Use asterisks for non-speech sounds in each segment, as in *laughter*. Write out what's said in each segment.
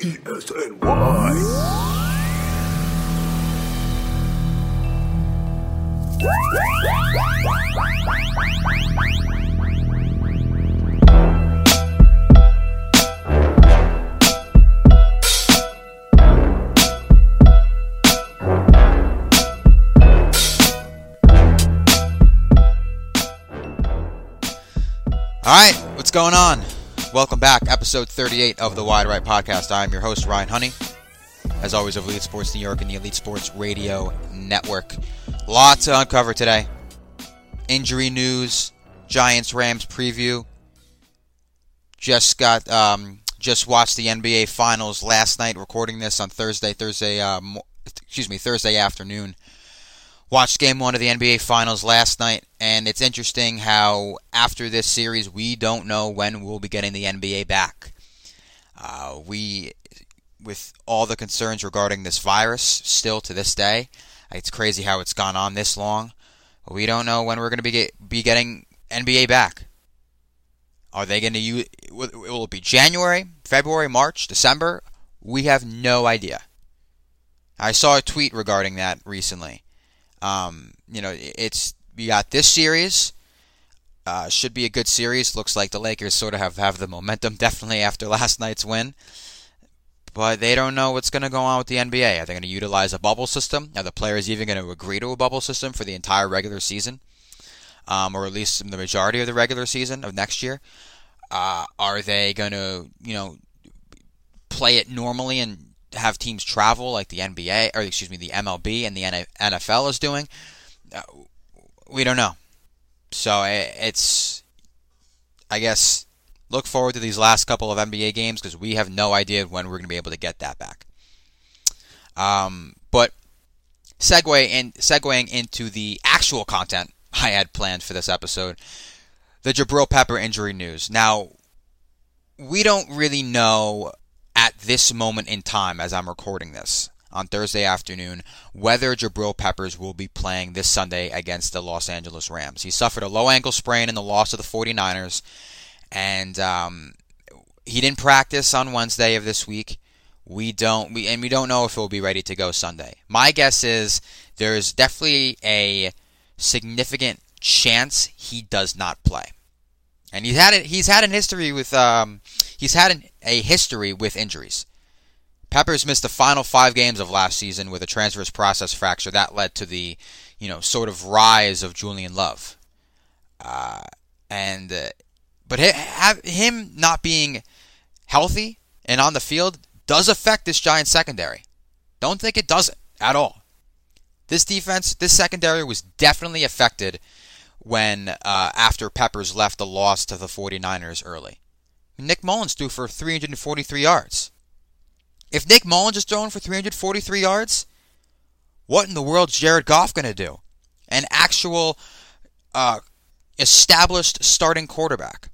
PSNY. All right, what's going on? Welcome back, episode 38 of the Wide Right Podcast. I'm your host, Ryan Honey. As always, of Elite Sports New York and the Elite Sports Radio Network. Lots to uncover today. Injury news, Giants Rams preview. Just got, um, just watched the NBA Finals last night. Recording this on Thursday, Thursday, uh, mo- excuse me, Thursday afternoon. Watched game one of the NBA Finals last night, and it's interesting how after this series, we don't know when we'll be getting the NBA back. Uh, we, with all the concerns regarding this virus, still to this day, it's crazy how it's gone on this long. We don't know when we're going to be get, be getting NBA back. Are they going to use? Will it be January, February, March, December? We have no idea. I saw a tweet regarding that recently. Um, you know, it's we got this series. Uh, should be a good series. Looks like the Lakers sort of have, have the momentum *laughs* definitely after last night's win. But they don't know what's going to go on with the NBA. Are they going to utilize a bubble system? Are the players even going to agree to a bubble system for the entire regular season? Um, or at least the majority of the regular season of next year? Uh, are they going to, you know, play it normally and have teams travel like the NBA or excuse me the MLB and the NFL is doing. Uh, we don't know. So it's I guess look forward to these last couple of NBA games because we have no idea when we're going to be able to get that back. Um, but segue in segueing into the actual content I had planned for this episode, the Jabrill Pepper injury news. Now we don't really know at this moment in time, as I'm recording this on Thursday afternoon, whether Jabrill Peppers will be playing this Sunday against the Los Angeles Rams. He suffered a low ankle sprain in the loss of the 49ers, and um, he didn't practice on Wednesday of this week. We don't, we, and we don't know if he'll be ready to go Sunday. My guess is there's definitely a significant chance he does not play, and he's had it. He's had an history with um, he's had an, a history with injuries. Peppers missed the final five games of last season with a transverse process fracture that led to the, you know, sort of rise of Julian Love. Uh, and uh, but him not being healthy and on the field does affect this Giant secondary. Don't think it doesn't at all. This defense, this secondary was definitely affected when uh, after Peppers left the loss to the 49ers early. Nick Mullens threw for 343 yards. If Nick Mullens is throwing for 343 yards, what in the world is Jared Goff going to do? An actual uh, established starting quarterback.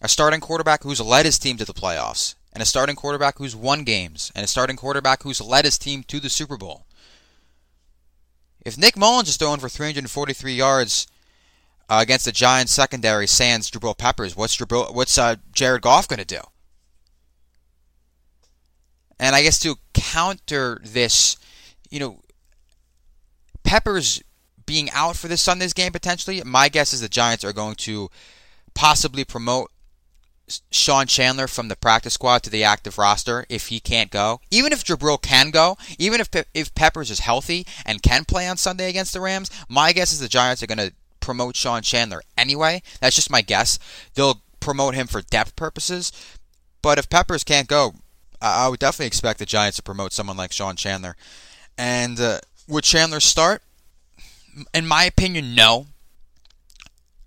A starting quarterback who's led his team to the playoffs. And a starting quarterback who's won games. And a starting quarterback who's led his team to the Super Bowl. If Nick Mullens is throwing for 343 yards uh, against the Giants secondary, sans Jabrill Peppers, what's Jabrill, what's uh, Jared Goff going to do? And I guess to counter this, you know, Peppers being out for this Sunday's game potentially, my guess is the Giants are going to possibly promote Sean Chandler from the practice squad to the active roster if he can't go. Even if Jabrill can go, even if Pe- if Peppers is healthy and can play on Sunday against the Rams, my guess is the Giants are going to promote Sean Chandler anyway. That's just my guess. They'll promote him for depth purposes. But if Peppers can't go, I would definitely expect the Giants to promote someone like Sean Chandler. And uh, would Chandler start? In my opinion, no.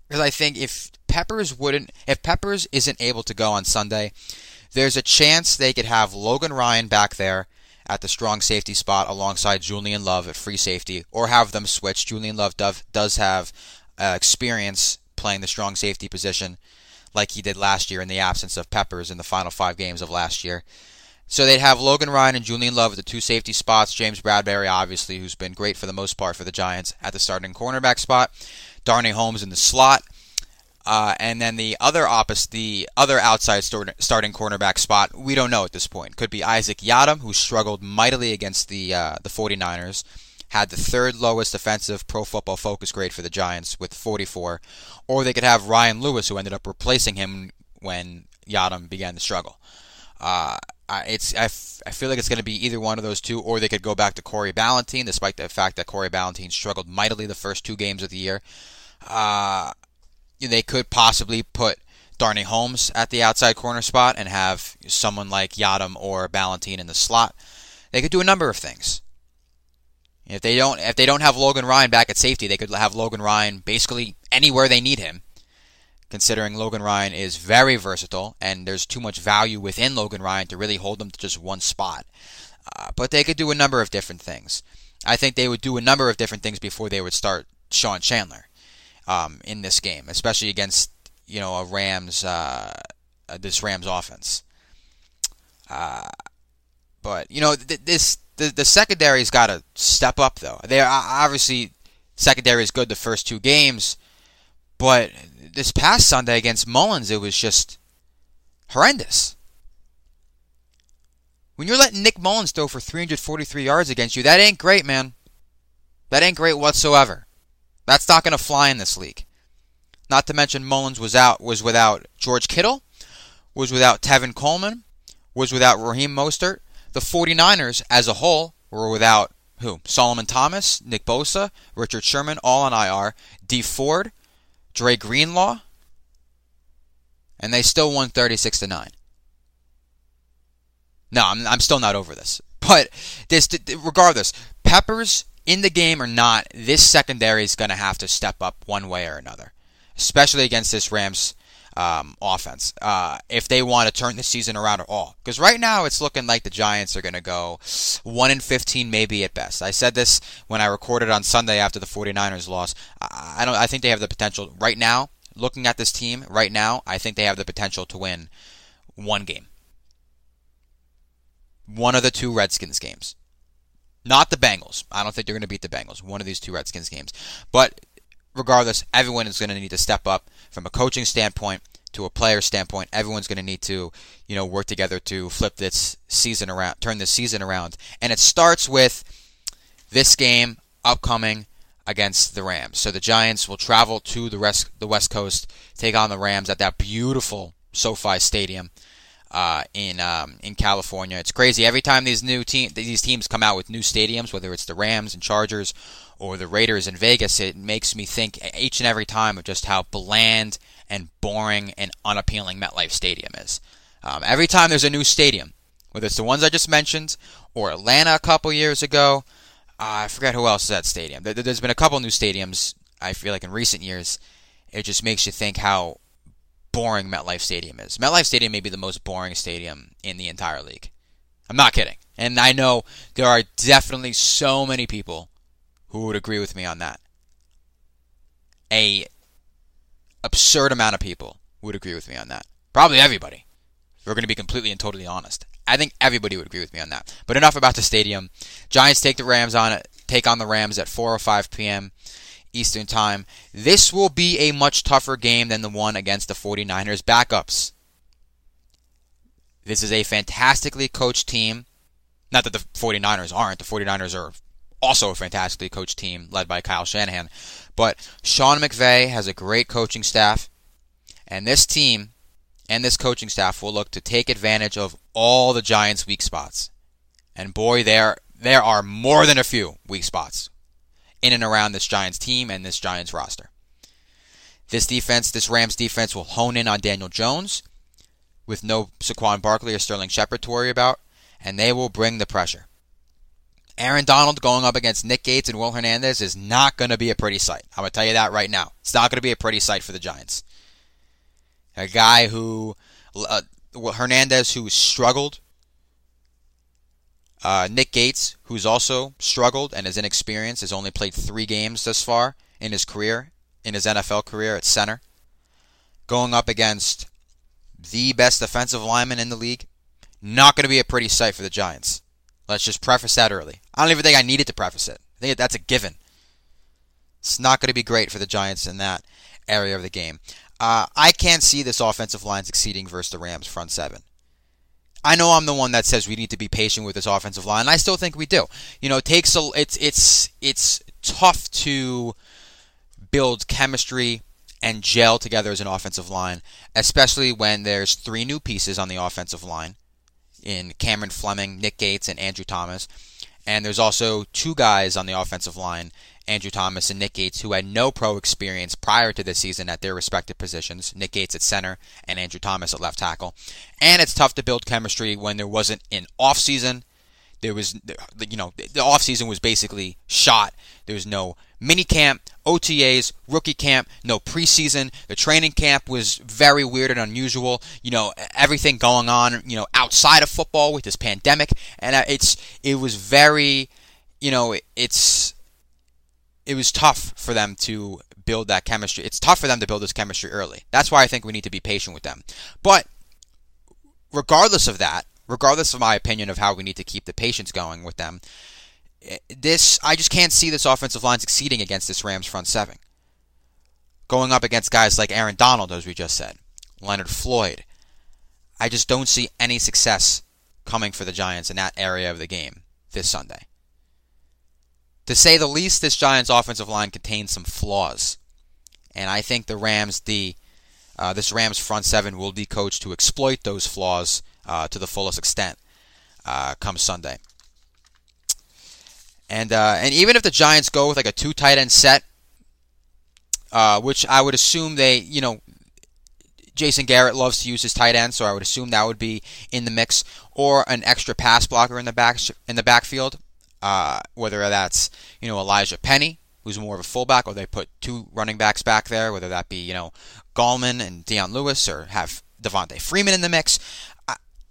Because I think if Peppers wouldn't, if Peppers isn't able to go on Sunday, there's a chance they could have Logan Ryan back there at the strong safety spot alongside Julian Love at free safety, or have them switch. Julian Love does have uh, experience playing the strong safety position like he did last year in the absence of Peppers in the final five games of last year. So they'd have Logan Ryan and Julian Love at the two safety spots. James Bradberry, obviously, who's been great for the most part for the Giants at the starting cornerback spot. Darnay Holmes in the slot. Uh, and then the other opposite, the other outside starting cornerback spot, we don't know at this point. Could be Isaac Yiadom, who struggled mightily against the uh, the 49ers, had the third lowest offensive Pro Football Focus grade for the Giants with 44, or they could have Ryan Lewis, who ended up replacing him when Yiadom began to struggle. Uh, I it's I, f- I feel like it's going to be either one of those two, or they could go back to Corey Ballentine, despite the fact that Corey Ballentine struggled mightily the first two games of the year. Uh, they could possibly put Darnay Holmes at the outside corner spot and have someone like Yiadom or Ballentine in the slot. They could do a number of things. If they don't, if they don't have Logan Ryan back at safety, they could have Logan Ryan basically anywhere they need him. Considering Logan Ryan is very versatile and there's too much value within Logan Ryan to really hold him to just one spot. Uh, but they could do a number of different things. I think they would do a number of different things before they would start Sean Chandler um, in this game, especially against you know a Rams uh, uh, this Rams offense. Uh, but you know th- this the the secondary's got to step up though. They obviously secondary is good the first two games, but this past Sunday against Mullens, it was just horrendous. When you're letting Nick Mullens throw for 343 yards against you, that ain't great, man. That ain't great whatsoever. That's not going to fly in this league. Not to mention Mullens was out was without George Kittle, was without Tevin Coleman, was without Raheem Mostert. The 49ers as a whole were without who? Solomon Thomas, Nick Bosa, Richard Sherman, all on IR, Dee Ford, Dre Greenlaw, and they still won 36 to 9. No, I'm, I'm still not over this. But this, regardless, Peppers in the game or not, this secondary is going to have to step up one way or another, especially against this Rams um, offense. Uh, if they want to turn the season around at all, because right now it's looking like the Giants are going to go one in 15, maybe at best. I said this when I recorded on Sunday after the 49ers loss. I don't. I think they have the potential right now. Looking at this team right now, I think they have the potential to win one game. One of the two Redskins games. Not the Bengals. I don't think they're going to beat the Bengals. One of these two Redskins games. But regardless, everyone is going to need to step up from a coaching standpoint to a player standpoint. Everyone's going to need to, you know, work together to flip this season around, turn this season around. And it starts with this game upcoming against the Rams. So the Giants will travel to the rest the West Coast, take on the Rams at that beautiful SoFi Stadium uh, in um, in California. It's crazy every time these new team these teams come out with new stadiums, whether it's the Rams and Chargers or the Raiders in Vegas. It makes me think each and every time of just how bland and boring and unappealing MetLife Stadium is. Um, every time there's a new stadium, whether it's the ones I just mentioned or Atlanta a couple years ago, uh, I forget who else is at stadium. There's been a couple new stadiums. I feel like in recent years, it just makes you think how boring MetLife Stadium is. MetLife Stadium may be the most boring stadium in the entire league. I'm not kidding. And I know there are definitely so many people who would agree with me on that. A absurd amount of people would agree with me on that. Probably everybody. If we're going to be completely and totally honest. I think everybody would agree with me on that. But enough about the stadium. Giants take the Rams on it, take on the Rams at 4 or 5 p.m. Eastern Time. This will be a much tougher game than the one against the 49ers backups. This is a fantastically coached team. Not that the 49ers aren't. The 49ers are also a fantastically coached team led by Kyle Shanahan. But Sean McVay has a great coaching staff. And this team and this coaching staff will look to take advantage of all the Giants' weak spots. And boy, there there are more than a few weak spots in and around this Giants team and this Giants roster. This defense, this Rams defense, will hone in on Daniel Jones with no Saquon Barkley or Sterling Shepard to worry about, and they will bring the pressure. Aaron Donald going up against Nick Gates and Will Hernandez is not going to be a pretty sight. I'm going to tell you that right now. It's not going to be a pretty sight for the Giants. A guy who, uh, Hernandez, who struggled. Uh, Nick Gates, who's also struggled and is inexperienced, has only played three games thus far in his career, in his NFL career at center. Going up against the best defensive lineman in the league. Not going to be a pretty sight for the Giants. Let's just preface that early. I don't even think I needed to preface it. I think that's a given. It's not going to be great for the Giants in that area of the game. Uh, I can't see this offensive line succeeding versus the Rams front seven. I know I'm the one that says we need to be patient with this offensive line, and I still think we do. You know, it takes a it's it's it's tough to build chemistry and gel together as an offensive line, especially when there's three new pieces on the offensive line in Cameron Fleming, Nick Gates, and Andrew Thomas. And there's also two guys on the offensive line, Andrew Thomas and Nick Gates, who had no pro experience prior to this season at their respective positions. Nick Gates at center and Andrew Thomas at left tackle. And it's tough to build chemistry when there wasn't an offseason there was, you know, the offseason was basically shot. There was no mini camp, OTAs, rookie camp, no preseason. The training camp was very weird and unusual. You know, everything going on, you know, outside of football with this pandemic, and uh, it's it was very, you know, it's it was tough for them to build that chemistry. It's tough for them to build this chemistry early. That's why I think we need to be patient with them. But regardless of that, regardless of my opinion of how we need to keep the patience going with them, eh, this I just can't see this offensive line succeeding against this Rams front seven. Going up against guys like Aaron Donald, as we just said, Leonard Floyd, I just don't see any success coming for the Giants in that area of the game this Sunday. To say the least, this Giants offensive line contains some flaws, and I think the Rams, uh, this Rams front seven will be coached to exploit those flaws uh, to the fullest extent uh, come Sunday. And uh, and even if the Giants go with like a two tight end set, uh, which I would assume they, you know, Jason Garrett loves to use his tight end, so I would assume that would be in the mix, or an extra pass blocker in the back in the backfield, uh, whether that's you know Elijah Penny, who's more of a fullback, or they put two running backs back there, whether that be you know Gallman and Dion Lewis, or have Devonta Freeman in the mix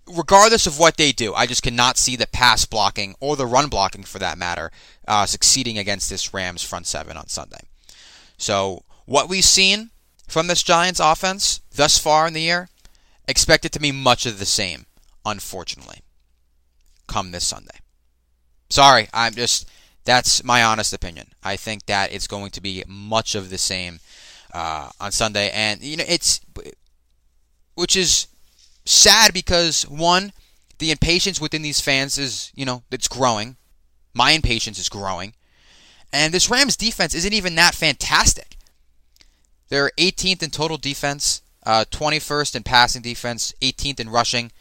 regardless of what they do, I just cannot see the pass blocking or the run blocking for that matter uh, succeeding against this Rams front seven on Sunday. So what we've seen from this Giants offense thus far in the year, expect it to be much of the same, unfortunately, come this Sunday. Sorry, I'm just that's my honest opinion. I think that it's going to be much of the same uh, on Sunday, and you know it's which is sad because one, the impatience within these fans is, you know, it's growing. My impatience is growing. And this Rams defense isn't even that fantastic. They're 18th in total defense, uh, 21st in passing defense, 18th in rushing,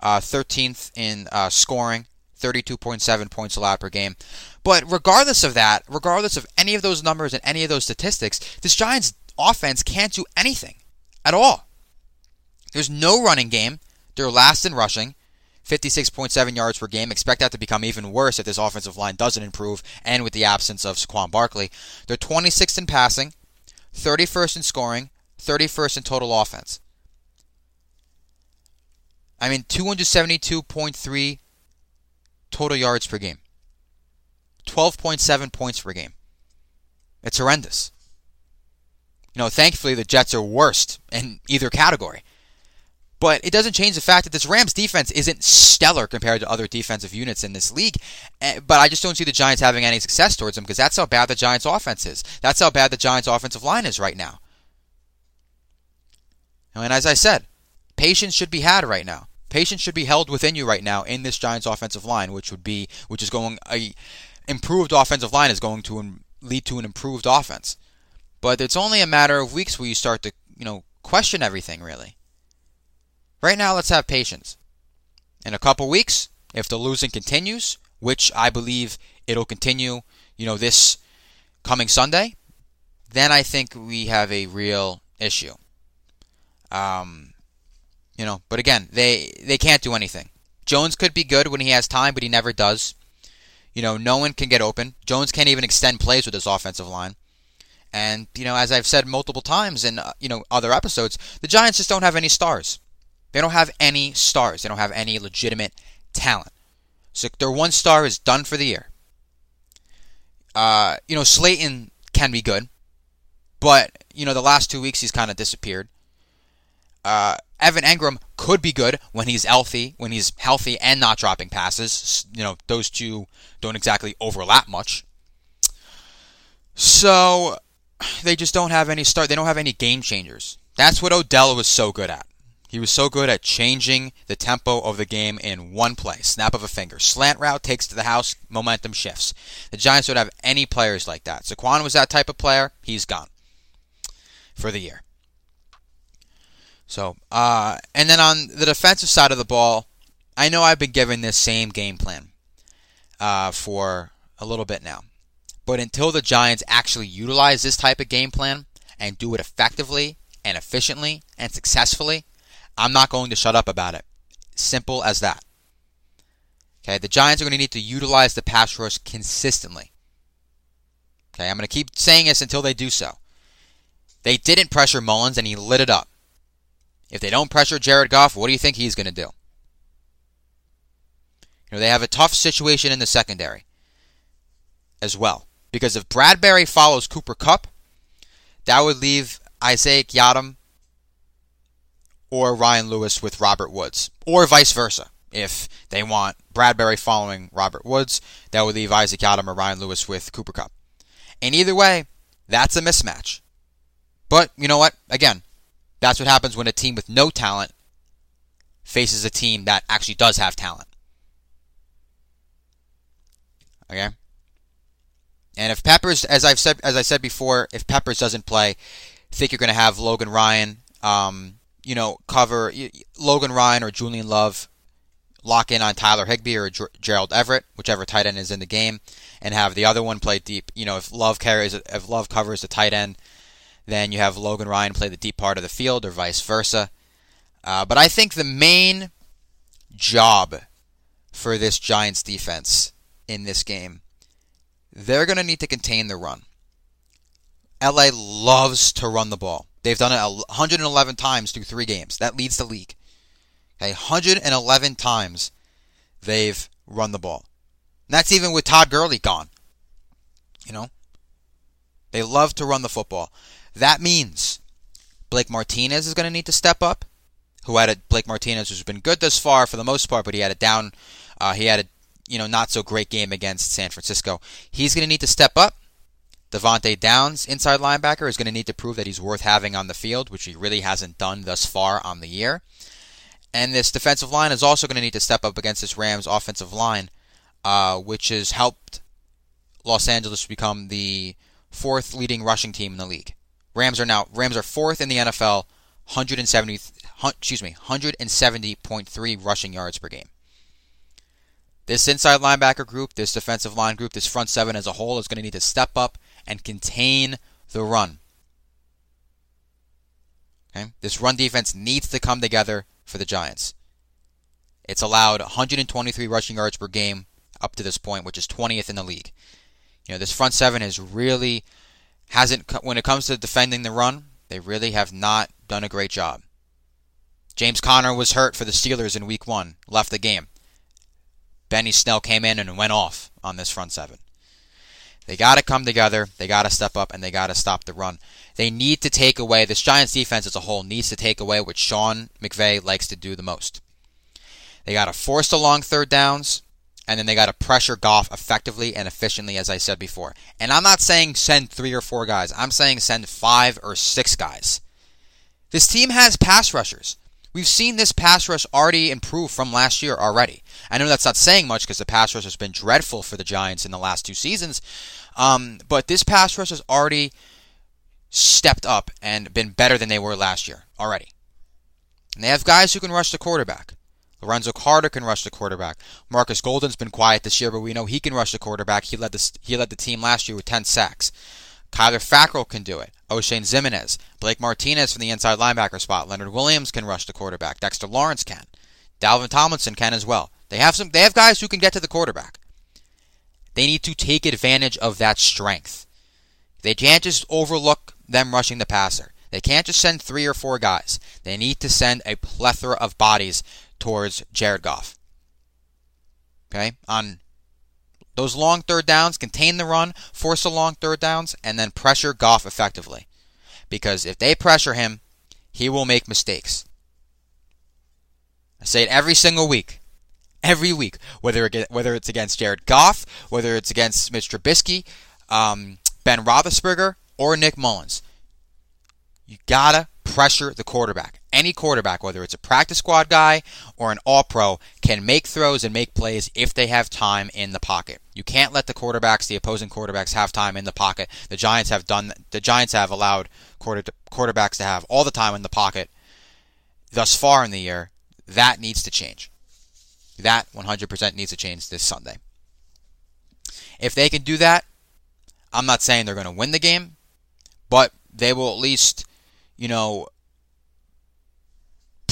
uh, 13th in uh, scoring, 32.7 points allowed per game. But regardless of that, regardless of any of those numbers and any of those statistics, this Giants offense can't do anything at all. There's no running game. They're last in rushing. 56.7 yards per game. Expect that to become even worse if this offensive line doesn't improve and with the absence of Saquon Barkley. They're 26th in passing, 31st in scoring, 31st in total offense. I mean, 272.3 total yards per game, 12.7 points per game. It's horrendous. You know, thankfully, the Jets are worst in either category. But it doesn't change the fact that this Rams defense isn't stellar compared to other defensive units in this league. Eh, but I just don't see the Giants having any success towards them because that's how bad the Giants offense is. That's how bad the Giants offensive line is right now. And as I said, patience should be had right now. Patience should be held within you right now in this Giants offensive line, which would be which is going a improved offensive line is going to lead to an improved offense. But it's only a matter of weeks where you start to, you know, question everything really. Right now, let's have patience. In a couple weeks, if the losing continues, which I believe it'll continue, you know, this coming Sunday, then I think we have a real issue. Um, you know, but again, they they can't do anything. Jones could be good when he has time, but he never does. You know, no one can get open. Jones can't even extend plays with his offensive line. And you know, as I've said multiple times in uh, you know other episodes, the Giants just don't have any stars. They don't have any stars. They don't have any legitimate talent. So their one star is done for the year. Uh, you know, Slayton can be good, but you know the last two weeks he's kind of disappeared. Uh, Evan Engram could be good when he's healthy, when he's healthy and not dropping passes. You know, those two don't exactly overlap much. So they just don't have any start. They don't have any game changers. That's what Odell was so good at. He was so good at changing the tempo of the game in one play, snap of a finger. Slant route takes to the house, momentum shifts. The Giants don't have any players like that. Saquon was that type of player. He's gone for the year. So, uh, and then on the defensive side of the ball, I know I've been given this same game plan uh, for a little bit now. But until the Giants actually utilize this type of game plan and do it effectively and efficiently and successfully, I'm not going to shut up about it. Simple as that. Okay, the Giants are going to need to utilize the pass rush consistently. Okay, I'm going to keep saying this until they do so. They didn't pressure Mullens and he lit it up. If they don't pressure Jared Goff, what do you think he's going to do? You know, they have a tough situation in the secondary as well. Because if Bradberry follows Cooper Kupp, that would leave Isaac Yiadom or Ryan Lewis with Robert Woods, or vice versa. If they want Bradberry following Robert Woods, that would leave Isaac Yiadom or Ryan Lewis with Cooper Kupp. And either way, that's a mismatch. But you know what? Again, that's what happens when a team with no talent faces a team that actually does have talent. Okay? And if Peppers, as I've said, as I said before, if Peppers doesn't play, I think you're going to have Logan Ryan, um, you know, cover Logan Ryan or Julian Love, lock in on Tyler Higbee or Gerald Everett, whichever tight end is in the game, and have the other one play deep. You know, if Love carries, if Love covers the tight end, then you have Logan Ryan play the deep part of the field, or vice versa. Uh, but I think the main job for this Giants defense in this game, they're going to need to contain the run. LA loves to run the ball. They've done it 111 times through three games. That leads the league. Okay, 111 times they've run the ball. And that's even with Todd Gurley gone. You know? They love to run the football. That means Blake Martinez is going to need to step up. Who had a Blake Martinez who's been good thus far for the most part, but he had a down, uh, he had a you know not so great game against San Francisco. He's going to need to step up. Devante Downs, inside linebacker, is going to need to prove that he's worth having on the field, which he really hasn't done thus far on the year. And this defensive line is also going to need to step up against this Rams offensive line, uh, which has helped Los Angeles become the fourth leading rushing team in the league. Rams are now Rams are fourth in the NFL, 170 excuse me, 170.3 rushing yards per game. This inside linebacker group, this defensive line group, this front seven as a whole is going to need to step up and contain the run. Okay? This run defense needs to come together for the Giants. It's allowed 123 rushing yards per game up to this point, which is 20th in the league. You know, this front seven has really hasn't when it comes to defending the run, they really have not done a great job. James Conner was hurt for the Steelers in week 1, left the game. Benny Snell came in and went off on this front seven. They got to come together. They got to step up and they got to stop the run. They need to take away, this Giants defense as a whole needs to take away what Sean McVay likes to do the most. They got to force the long third downs, and then they got to pressure Goff effectively and efficiently, as I said before. And I'm not saying send three or four guys, I'm saying send five or six guys. This team has pass rushers. We've seen this pass rush already improve from last year already. I know that's not saying much because the pass rush has been dreadful for the Giants in the last two seasons, um, but this pass rush has already stepped up and been better than they were last year already. And they have guys who can rush the quarterback. Lorenzo Carter can rush the quarterback. Marcus Golden's been quiet this year, but we know he can rush the quarterback. He led the he led the team last year with 10 sacks. Kyler Fackrell can do it. Oshane Ximines. Blake Martinez from the inside linebacker spot. Leonard Williams can rush the quarterback. Dexter Lawrence can. Dalvin Tomlinson can as well. They have some they have guys who can get to the quarterback. They need to take advantage of that strength. They can't just overlook them rushing the passer. They can't just send three or four guys. They need to send a plethora of bodies towards Jared Goff. Okay? On those long third downs, contain the run, force the long third downs, and then pressure Goff effectively. Because if they pressure him, he will make mistakes. I say it every single week. Every week. Whether, whether it's against Jared Goff, whether it's against Mitch Trubisky, um, Ben Roethlisberger, or Nick Mullens. You gotta pressure the quarterback. Any quarterback, whether it's a practice squad guy or an all pro, can make throws and make plays if they have time in the pocket. You can't let the quarterbacks, the opposing quarterbacks, have time in the pocket. The Giants have done. The Giants have allowed quarter, quarterbacks to have all the time in the pocket thus far in the year. That needs to change. That 100% needs to change this Sunday. If they can do that, I'm not saying they're going to win the game, but they will at least you know,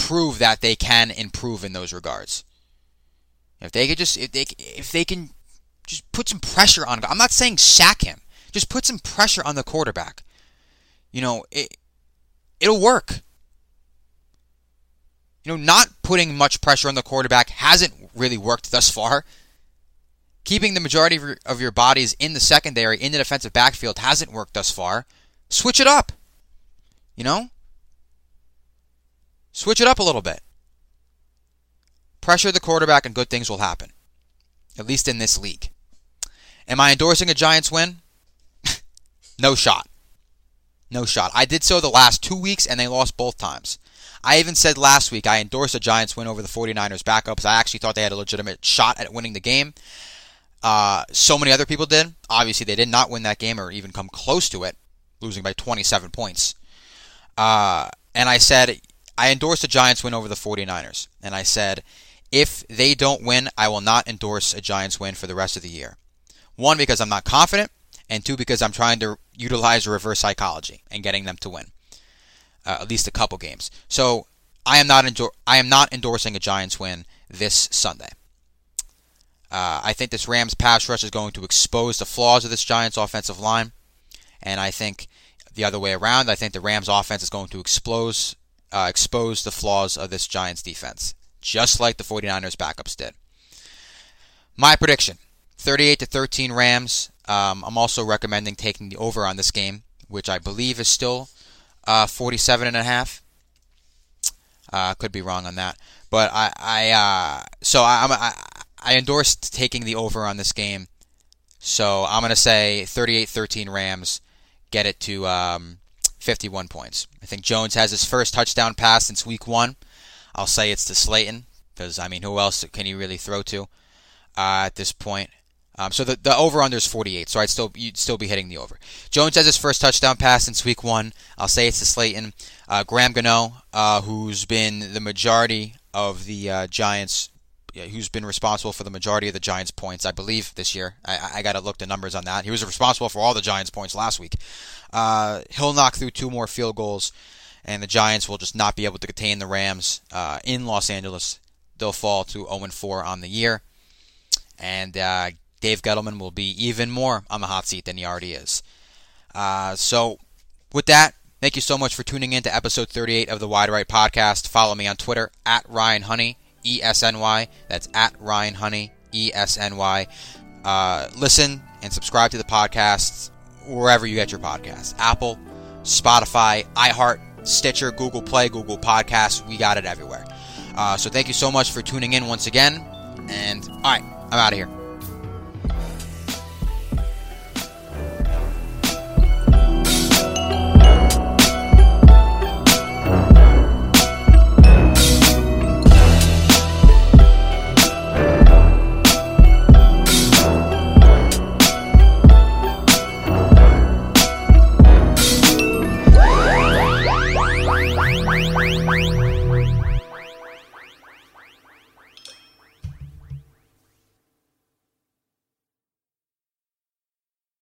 prove that they can improve in those regards. If they could just if they if they can just put some pressure on I'm not saying sack him. Just put some pressure on the quarterback. You know, it it'll work. You know, not putting much pressure on the quarterback hasn't really worked thus far. Keeping the majority of your, of your bodies in the secondary, in the defensive backfield, hasn't worked thus far. Switch it up. You know? Switch it up a little bit. Pressure the quarterback and good things will happen. At least in this league. Am I endorsing a Giants win? *laughs* no shot. No shot. I did so the last two weeks and they lost both times. I even said last week I endorsed a Giants win over the 49ers backups. I actually thought they had a legitimate shot at winning the game. Uh, so many other people did. Obviously, they did not win that game or even come close to it, losing by 27 points. Uh, and I said, I endorsed the Giants win over the 49ers. And I said, if they don't win, I will not endorse a Giants win for the rest of the year. One, because I'm not confident, and two, because I'm trying to utilize reverse psychology and getting them to win uh, at least a couple games. So I am not endor- I am not endorsing a Giants win this Sunday. Uh, I think this Rams pass rush is going to expose the flaws of this Giants offensive line, and I think the other way around. I think the Rams offense is going to expose uh, expose the flaws of this Giants defense, just like the 49ers backups did. My prediction 38 to 13 Rams. Um, I'm also recommending taking the over on this game, which I believe is still uh, 47 and a half. Uh, could be wrong on that, but I, I uh, so I, I, I endorsed taking the over on this game. So I'm gonna say 38-13 Rams get it to um, 51 points. I think Jones has his first touchdown pass since week one. I'll say it's to Slayton because I mean, who else can he really throw to uh, at this point? Um, so the, the over under is 48, so I'd still you'd still be hitting the over. Jones has his first touchdown pass since week one. I'll say it's to Slayton. Uh, Graham Gano, uh, who's been the majority of the uh, Giants who's been responsible for the majority of the Giants' points, I believe, this year. I, I got to look the numbers on that. He was responsible for all the Giants' points last week. Uh, he'll knock through two more field goals, and the Giants will just not be able to contain the Rams uh, in Los Angeles. They'll fall to 0 4 on the year, and uh, Dave Gettleman will be even more on the hot seat than he already is. Uh, so, with that, Thank you so much for tuning in to episode 38 of the Wide Right podcast. Follow me on Twitter at Ryan Honey. E S N Y. That's at Ryan Honey, E S N Y. Uh, listen and subscribe to the podcast wherever you get your podcasts Apple, Spotify, iHeart, Stitcher, Google Play, Google Podcasts. We got it everywhere. Uh, so thank you so much for tuning in once again. And all right, I'm out of here.